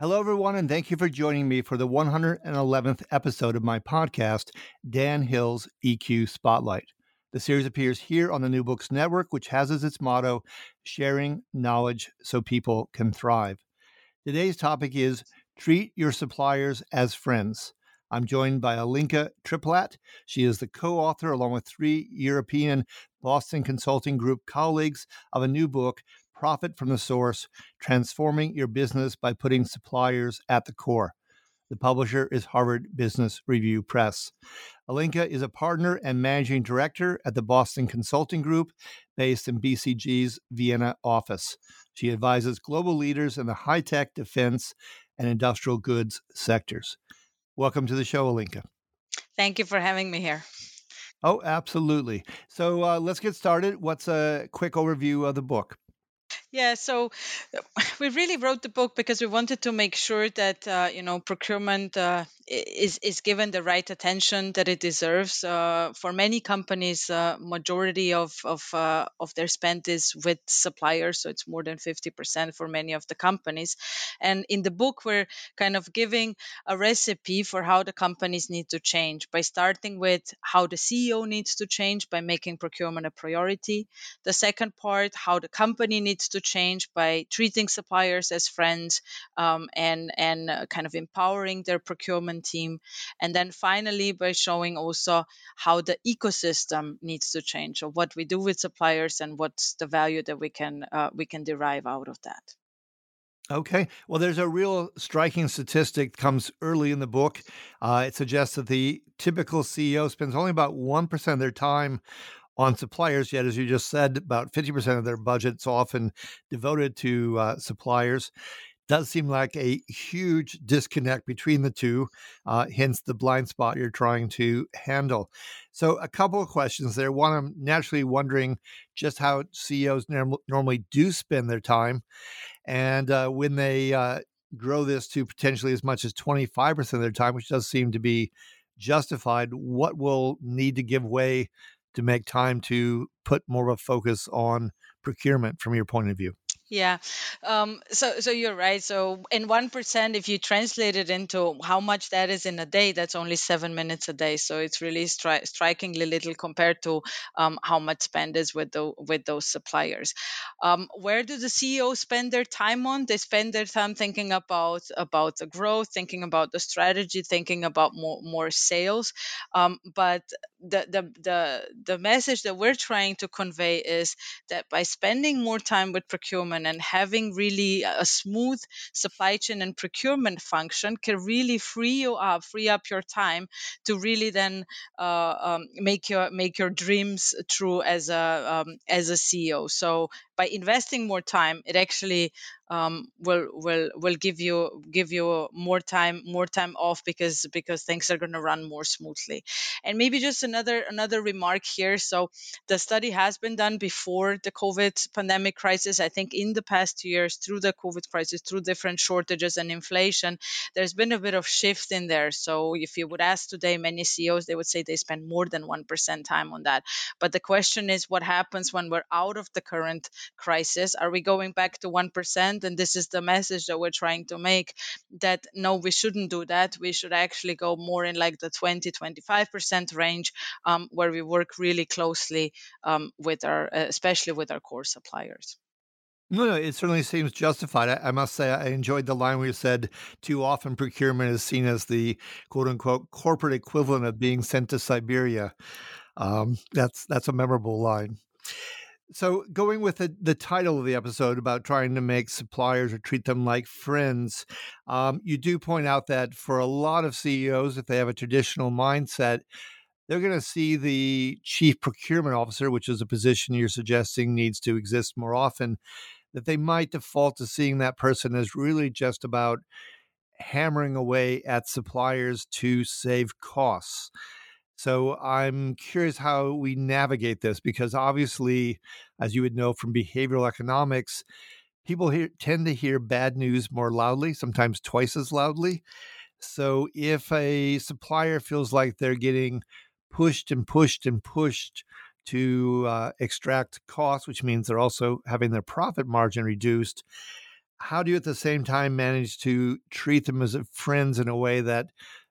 Hello, everyone, and thank you for joining me for the 111th episode of my podcast, Dan Hill's EQ Spotlight. The series appears here on the New Books Network, which has as its motto, sharing knowledge so people can thrive. Today's topic is treat your suppliers as friends. I'm joined by Alenka Triplat. She is the co author, along with three European Boston Consulting Group colleagues, of a new book, Profit from the Source Transforming Your Business by Putting Suppliers at the Core. The publisher is Harvard Business Review Press. Alenka is a partner and managing director at the Boston Consulting Group, based in BCG's Vienna office. She advises global leaders in the high tech, defense, and industrial goods sectors. Welcome to the show, Alenka. Thank you for having me here. Oh, absolutely. So uh, let's get started. What's a quick overview of the book? Yeah, so we really wrote the book because we wanted to make sure that uh, you know procurement uh, is is given the right attention that it deserves. Uh, for many companies, uh, majority of of uh, of their spend is with suppliers, so it's more than fifty percent for many of the companies. And in the book, we're kind of giving a recipe for how the companies need to change by starting with how the CEO needs to change by making procurement a priority. The second part, how the company needs to change by treating suppliers as friends um, and and uh, kind of empowering their procurement team, and then finally by showing also how the ecosystem needs to change, or what we do with suppliers and what's the value that we can uh, we can derive out of that. Okay. Well, there's a real striking statistic comes early in the book. Uh, it suggests that the typical CEO spends only about 1% of their time on suppliers. Yet, as you just said, about 50% of their budget's often devoted to uh, suppliers. Does seem like a huge disconnect between the two, uh, hence the blind spot you're trying to handle. So, a couple of questions there. One, I'm naturally wondering just how CEOs norm- normally do spend their time. And uh, when they uh, grow this to potentially as much as 25% of their time, which does seem to be justified, what will need to give way to make time to put more of a focus on procurement from your point of view? Yeah. Um, so so you're right. So in one percent, if you translate it into how much that is in a day, that's only seven minutes a day. So it's really stri- strikingly little compared to um, how much spend is with the, with those suppliers. Um, where do the CEOs spend their time on? They spend their time thinking about about the growth, thinking about the strategy, thinking about more more sales. Um, but the, the the the message that we're trying to convey is that by spending more time with procurement and having really a smooth supply chain and procurement function can really free you up free up your time to really then uh, um, make your make your dreams true as a um, as a ceo so by investing more time, it actually um, will will will give you give you more time more time off because because things are going to run more smoothly. And maybe just another another remark here. So the study has been done before the covid pandemic crisis. I think in the past years through the covid crisis through different shortages and inflation there's been a bit of shift in there. So if you would ask today many ceos they would say they spend more than 1% time on that. But the question is what happens when we're out of the current crisis are we going back to 1% and this is the message that we're trying to make that no we shouldn't do that we should actually go more in like the 20 25% range um, where we work really closely um, with our uh, especially with our core suppliers no, no, it certainly seems justified. I, I, must say, I enjoyed the line where you said too often procurement is seen as the quote unquote corporate equivalent of being sent to Siberia. Um, that's that's a memorable line. So, going with the, the title of the episode about trying to make suppliers or treat them like friends, um, you do point out that for a lot of CEOs, if they have a traditional mindset, they're going to see the chief procurement officer, which is a position you're suggesting needs to exist more often, that they might default to seeing that person as really just about hammering away at suppliers to save costs. So I'm curious how we navigate this because obviously, as you would know from behavioral economics, people hear, tend to hear bad news more loudly, sometimes twice as loudly. So if a supplier feels like they're getting pushed and pushed and pushed to uh, extract costs, which means they're also having their profit margin reduced, how do you at the same time manage to treat them as friends in a way that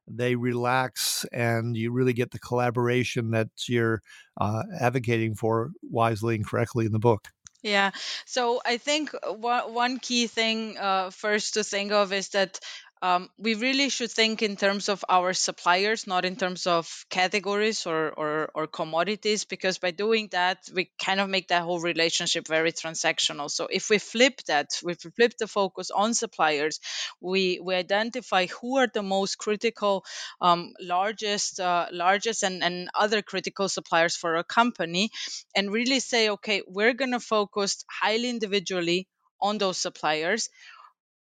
they relax and you really get the collaboration that you're uh, advocating for wisely and correctly in the book. Yeah. So I think one, one key thing uh, first to think of is that um, we really should think in terms of our suppliers, not in terms of categories or, or, or, commodities, because by doing that, we kind of make that whole relationship very transactional. So if we flip that, if we flip the focus on suppliers, we, we identify who are the most critical, um, largest, uh, largest and, and other critical suppliers for a company, and really say, okay, we're going to focus highly individually on those suppliers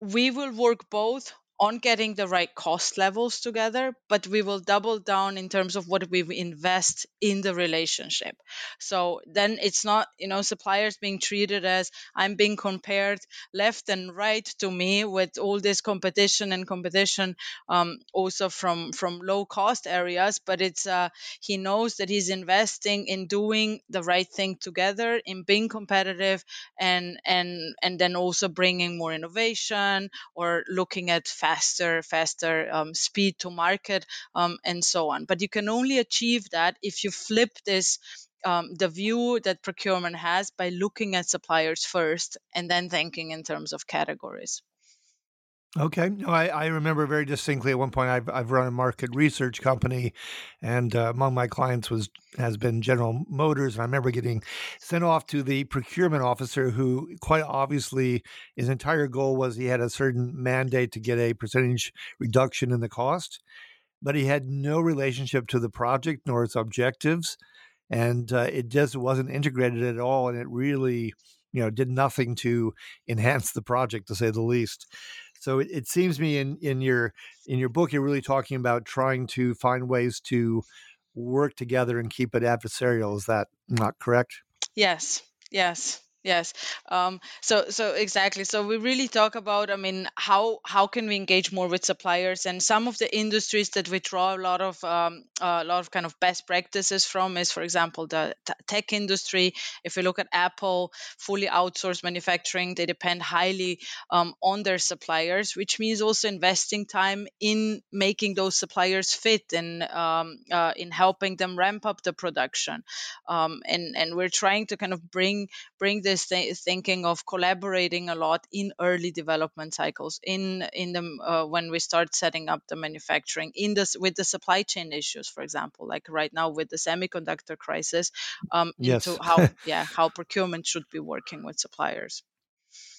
we will work both on getting the right cost levels together, but we will double down in terms of what we invest in the relationship. So then it's not, you know, suppliers being treated as I'm being compared left and right to me with all this competition and competition um, also from from low cost areas, but it's uh, he knows that he's investing in doing the right thing together, in being competitive, and and and then also bringing more innovation or looking at faster, faster um, speed to market, um, and so on. But you can only achieve that if you flip this um, the view that procurement has by looking at suppliers first and then thinking in terms of categories. Okay. No, I, I remember very distinctly at one point I've, I've run a market research company and uh, among my clients was has been General Motors. And I remember getting sent off to the procurement officer who quite obviously his entire goal was he had a certain mandate to get a percentage reduction in the cost, but he had no relationship to the project nor its objectives. And uh, it just wasn't integrated at all. And it really, you know, did nothing to enhance the project to say the least. So it, it seems to me in in your in your book you're really talking about trying to find ways to work together and keep it adversarial. Is that not correct? Yes. Yes. Yes. Um, so so exactly. So we really talk about, I mean, how how can we engage more with suppliers? And some of the industries that we draw a lot of um, a lot of kind of best practices from is, for example, the t- tech industry. If we look at Apple, fully outsourced manufacturing, they depend highly um, on their suppliers, which means also investing time in making those suppliers fit and um, uh, in helping them ramp up the production. Um, and and we're trying to kind of bring bring this is th- thinking of collaborating a lot in early development cycles in in the uh, when we start setting up the manufacturing in this with the supply chain issues for example like right now with the semiconductor crisis um, yes. into how yeah how procurement should be working with suppliers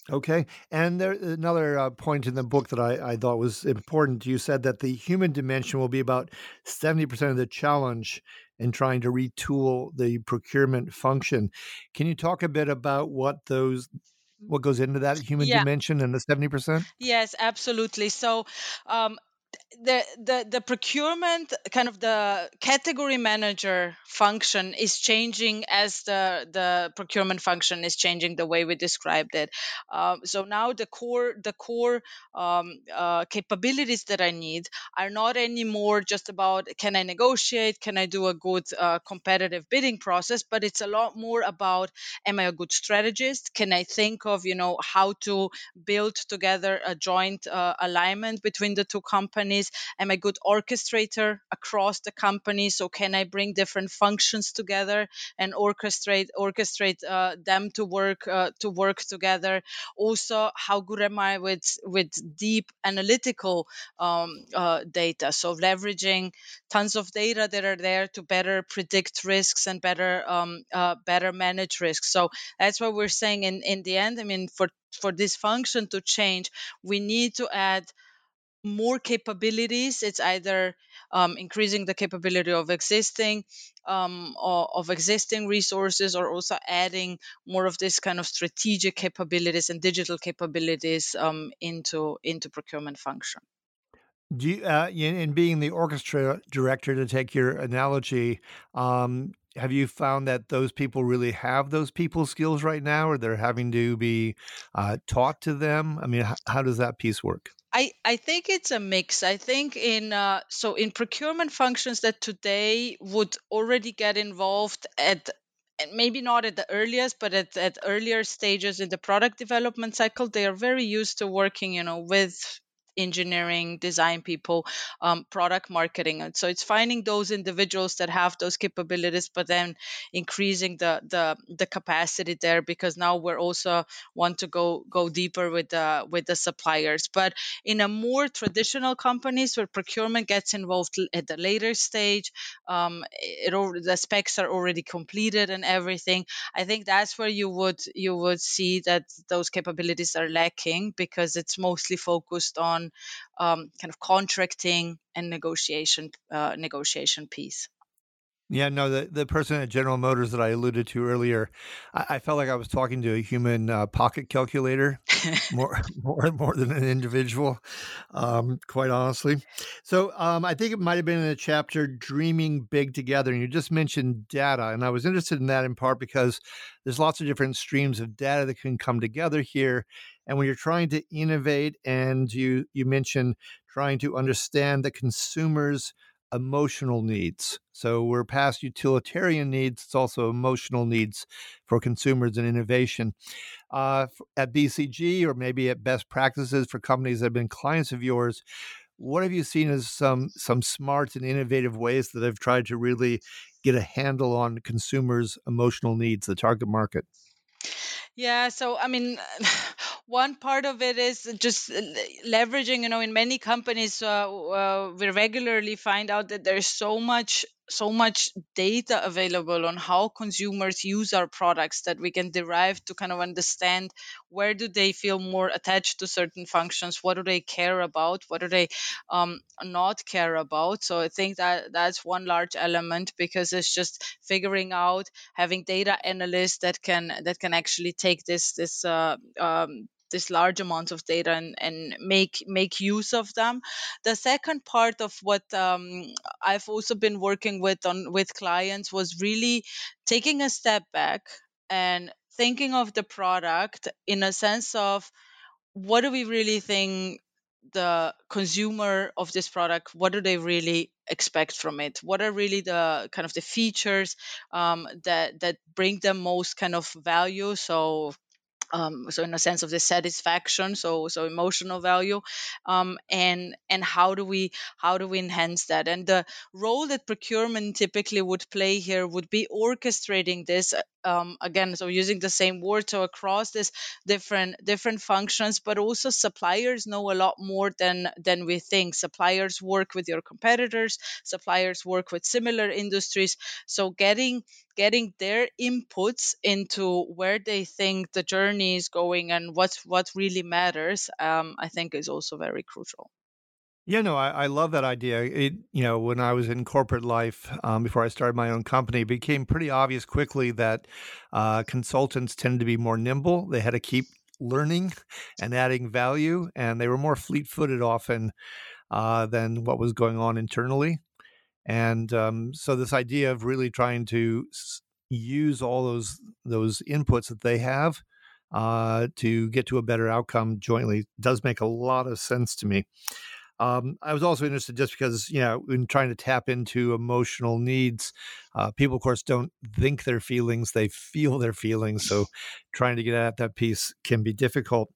Okay. And there another uh, point in the book that I, I, thought was important. You said that the human dimension will be about 70% of the challenge and trying to retool the procurement function. Can you talk a bit about what those what goes into that human Yeah. dimension and the 70%? Yes, absolutely. So, um, the the the procurement kind of the category manager function is changing as the the procurement function is changing the way we described it. Um, so now the core the core um, uh, capabilities that i need are not anymore just about can i negotiate? Can i do a good uh, competitive bidding process? But it's a lot more about am i a good strategist? Can i think of you know how to build together a joint uh, alignment between the two companies am i good orchestrator across the company so can i bring different functions together and orchestrate orchestrate uh, them to work uh, to work together? Also how good am i with with deep analytical um, uh, data? So leveraging tons of data that are there to better predict risks and better um, uh, better manage risks. So that's what we're saying in in the end. I mean for for this function to change we need to add more capabilities it's either um, increasing the capability of existing um, of existing resources or also adding more of this kind of strategic capabilities and digital capabilities um, into into procurement function Do you, uh, in in being the orchestra director, to take your analogy, um, have you found that those people really have those people skills right now, or they're having to be uh, taught to them? I mean, how does that piece work? I, I think it's a mix. I think in uh, so in procurement functions that today would already get involved at and maybe not at the earliest, but at, at earlier stages in the product development cycle, they are very used to working, you know, with engineering, design people, um, product marketing. And so it's finding those individuals that have those capabilities, but then increasing the the the capacity there because now we're also want to go go deeper with the with the suppliers. But in a more traditional companies where procurement gets involved at the later stage, um, it al- the specs are already completed and everything. I think that's where you would you would see that those capabilities are lacking because it's mostly focused on um, kind of contracting and negotiation uh, negotiation piece. Yeah, no, the, the person at General Motors that I alluded to earlier, I, I felt like I was talking to a human uh, pocket calculator more, more, more than an individual, um, quite honestly. So um, I think it might have been in the chapter Dreaming Big Together, and you just mentioned data. And I was interested in that in part because there's lots of different streams of data that can come together here. And when you're trying to innovate, and you, you mentioned trying to understand the consumer's emotional needs. So we're past utilitarian needs, it's also emotional needs for consumers and innovation. Uh, at BCG or maybe at best practices for companies that have been clients of yours, what have you seen as some some smart and innovative ways that have tried to really get a handle on consumers' emotional needs, the target market? Yeah, so I mean, one part of it is just leveraging. You know, in many companies, uh, uh, we regularly find out that there's so much, so much data available on how consumers use our products that we can derive to kind of understand where do they feel more attached to certain functions, what do they care about, what do they um, not care about. So I think that that's one large element because it's just figuring out having data analysts that can that can actually take this this uh, um, this large amount of data and, and make make use of them. The second part of what um, I've also been working with on with clients was really taking a step back and thinking of the product in a sense of what do we really think the consumer of this product what do they really expect from it what are really the kind of the features um, that that bring them most kind of value so um, so in a sense of the satisfaction so so emotional value um, and and how do we how do we enhance that? And the role that procurement typically would play here would be orchestrating this um, again so using the same word so across this different different functions but also suppliers know a lot more than than we think. Suppliers work with your competitors suppliers work with similar industries. So getting getting their inputs into where they think the journey is going and what's what really matters um, i think is also very crucial Yeah, no, I, I love that idea. It, you know, when I was in corporate life, um, before I started my own company, it became pretty obvious quickly that uh, consultants tended to be more nimble. They had to keep learning and adding value, and they were more fleet-footed often uh, than what was going on internally. And um, so, this idea of really trying to use all those those inputs that they have uh, to get to a better outcome jointly does make a lot of sense to me. Um, I was also interested just because, you know, in trying to tap into emotional needs, uh, people, of course, don't think their feelings, they feel their feelings. So trying to get at that piece can be difficult.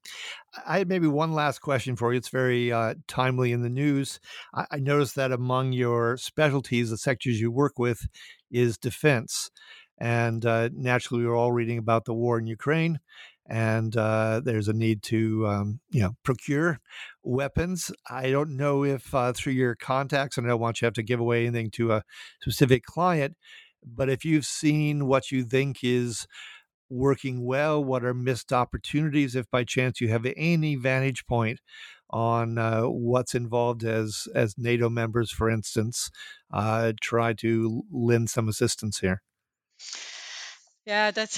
I had maybe one last question for you. It's very uh, timely in the news. I, I noticed that among your specialties, the sectors you work with, is defense. And uh, naturally, we're all reading about the war in Ukraine and uh, there's a need to um, you know procure weapons. I don't know if uh, through your contacts, and I don't want you to have to give away anything to a specific client, but if you've seen what you think is working well, what are missed opportunities, if by chance you have any vantage point on uh, what's involved as as NATO members, for instance, uh, try to lend some assistance here. Yeah, that's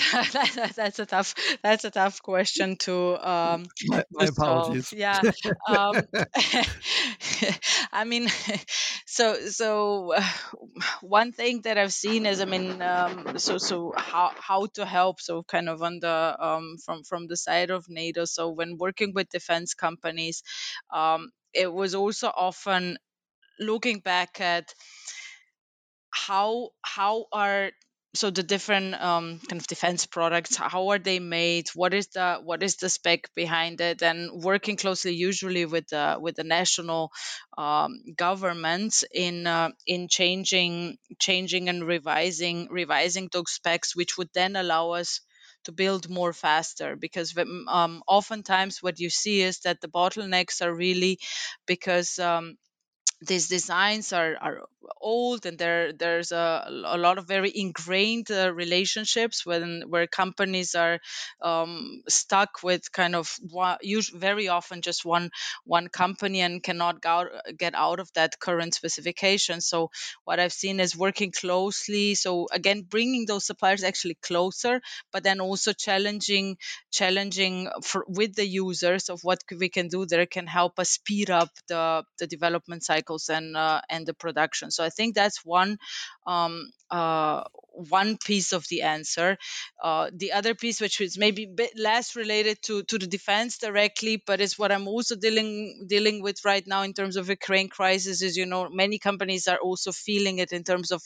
that's a tough that's a tough question to um My, my to solve. apologies. Yeah. Um I mean so so uh, one thing that I've seen is I mean um so so how how to help so kind of on the um from from the side of NATO so when working with defense companies um it was also often looking back at how how are so the different um, kind of defense products how are they made? What is the what is the spec behind it? And working closely usually with the with the national um, governments in uh, in changing changing and revising revising those specs which would then allow us to build more faster. Because um, oftentimes what you see is that the bottlenecks are really because um, these designs are, are old and there there's a, a lot of very ingrained uh, relationships when where companies are um, stuck with kind of one, usually, very often just one one company and cannot go, get out of that current specification. So what i've seen is working closely so again bringing those suppliers actually closer but then also challenging challenging for, with the users of what we can do there can help us speed up the the development cycles and uh, and the production. So I think that's one um, uh, one piece of the answer. Uh, the other piece, which is maybe a bit less related to to the defense directly, but is what I'm also dealing dealing with right now in terms of Ukraine crisis. Is you know many companies are also feeling it in terms of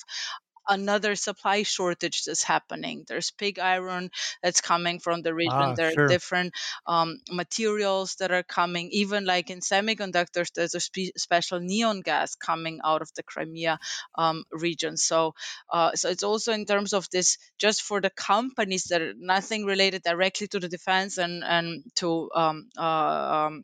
another supply shortage that's happening. There's pig iron that's coming from the region. Ah, there are different um, materials that are coming. Even like in semiconductors, there's a spe- special neon gas coming out of the Crimea um, region. So, uh, so it's also in terms of this, just for the companies that are nothing related directly to the defense and and to um, uh, um,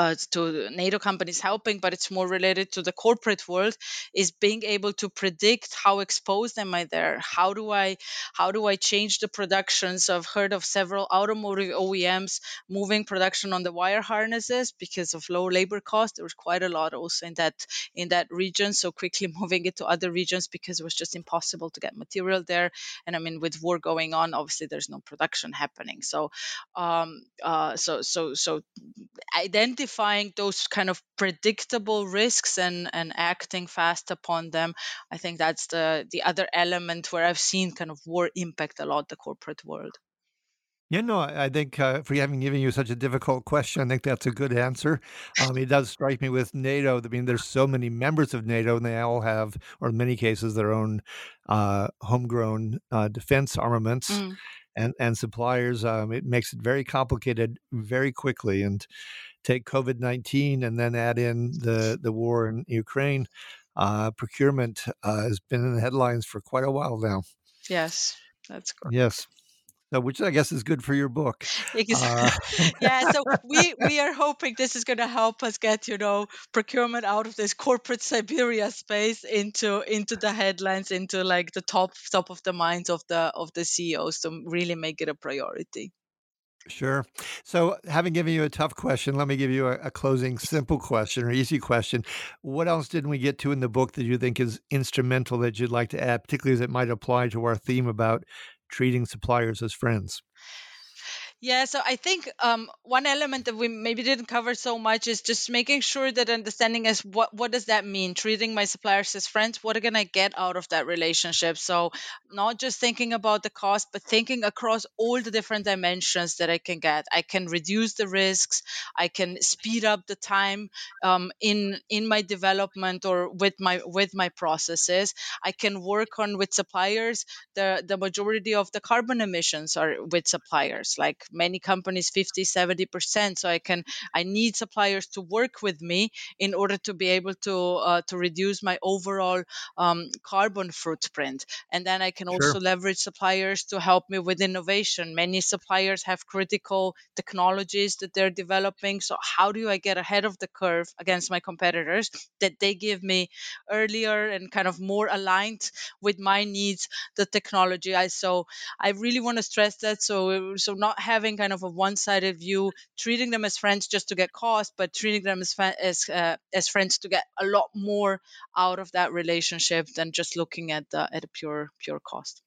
uh, to NATO companies helping, but it's more related to the corporate world, is being able to predict how exposed am I there? How do I how do I change the productions? I've heard of several automotive OEMs moving production on the wire harnesses because of low labor cost. There was quite a lot also in that in that region, so quickly moving it to other regions because it was just impossible to get material there. And I mean, with war going on, obviously there's no production happening. So, um, uh, so so so identifying those kind of predictable risks and and acting fast upon them i think that's the the other element where i've seen kind of war impact a lot the corporate world Yeah, no, I think uh, for having given you such a difficult question, I think that's a good answer. Um, it does strike me with NATO. I mean, there's so many members of NATO, and they all have, or in many cases, their own uh, homegrown uh, defense armaments Mm. And and suppliers. Um, it makes it very complicated very quickly. And take COVID nineteen, and then add in the the war in Ukraine. Uh, procurement uh, has been in the headlines for quite a while now. yes that's correct Yes. So, which I guess is good for your book. Uh, yeah so we we are hoping this is going to help us get you know procurement out of this corporate siberia space into into the headlines into like the top top of the minds of the of the ceos to really make it a priority Sure. So, having given you a tough question, let me give you a, a, closing simple question or easy question. What else didn't we get to in the book that you think is instrumental that you'd like to add, particularly as it might apply to our theme about treating suppliers as friends? Yeah, so I think um, one element that we maybe didn't cover so much is just making sure that understanding is what what does that mean? Treating my suppliers as friends. What can I get out of that relationship? So not just thinking about the cost, but thinking across all the different dimensions that I can get. I can reduce the risks. I can speed up the time um, in in my development or with my with my processes. I can work on with suppliers. The the majority of the carbon emissions are with suppliers, like many companies 50 70% so i can i need suppliers to work with me in order to be able to uh, to reduce my overall um, carbon footprint. And then i can sure. also leverage suppliers to help me with innovation. Many suppliers have critical technologies that they're developing so how do i get ahead of the curve against my competitors that they give me earlier and kind of more aligned with my needs the technology? I so i really want to stress that so so not having having kind of a one-sided view, treating them as friends just to get cost, but treating them as as uh, as friends to get a lot more out of that relationship than just looking at the at a pure pure cost.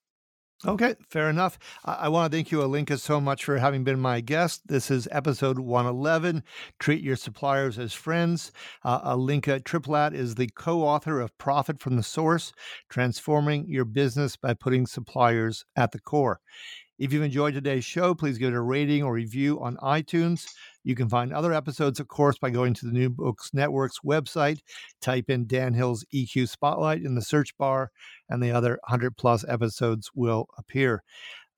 Okay, fair enough. I, I want to thank you, Alenka, so much for having been my guest. This is episode 111 Treat Your Suppliers as Friends. Uh, Alenka Triplat is the co author of Profit from the Source Transforming Your Business by Putting Suppliers at the Core. If you've enjoyed today's show, please give it a rating or review on iTunes. You can find other episodes, of course, by going to the New Books Network's website. Type in Dan Hill's EQ Spotlight in the search bar, and the other 100 plus episodes will appear.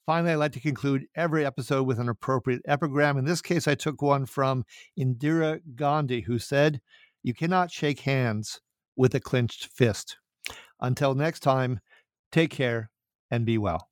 Finally, I like to conclude every episode with an appropriate epigram. In this case, I took one from Indira Gandhi, who said, You cannot shake hands with a clenched fist. Until next time, take care and be well.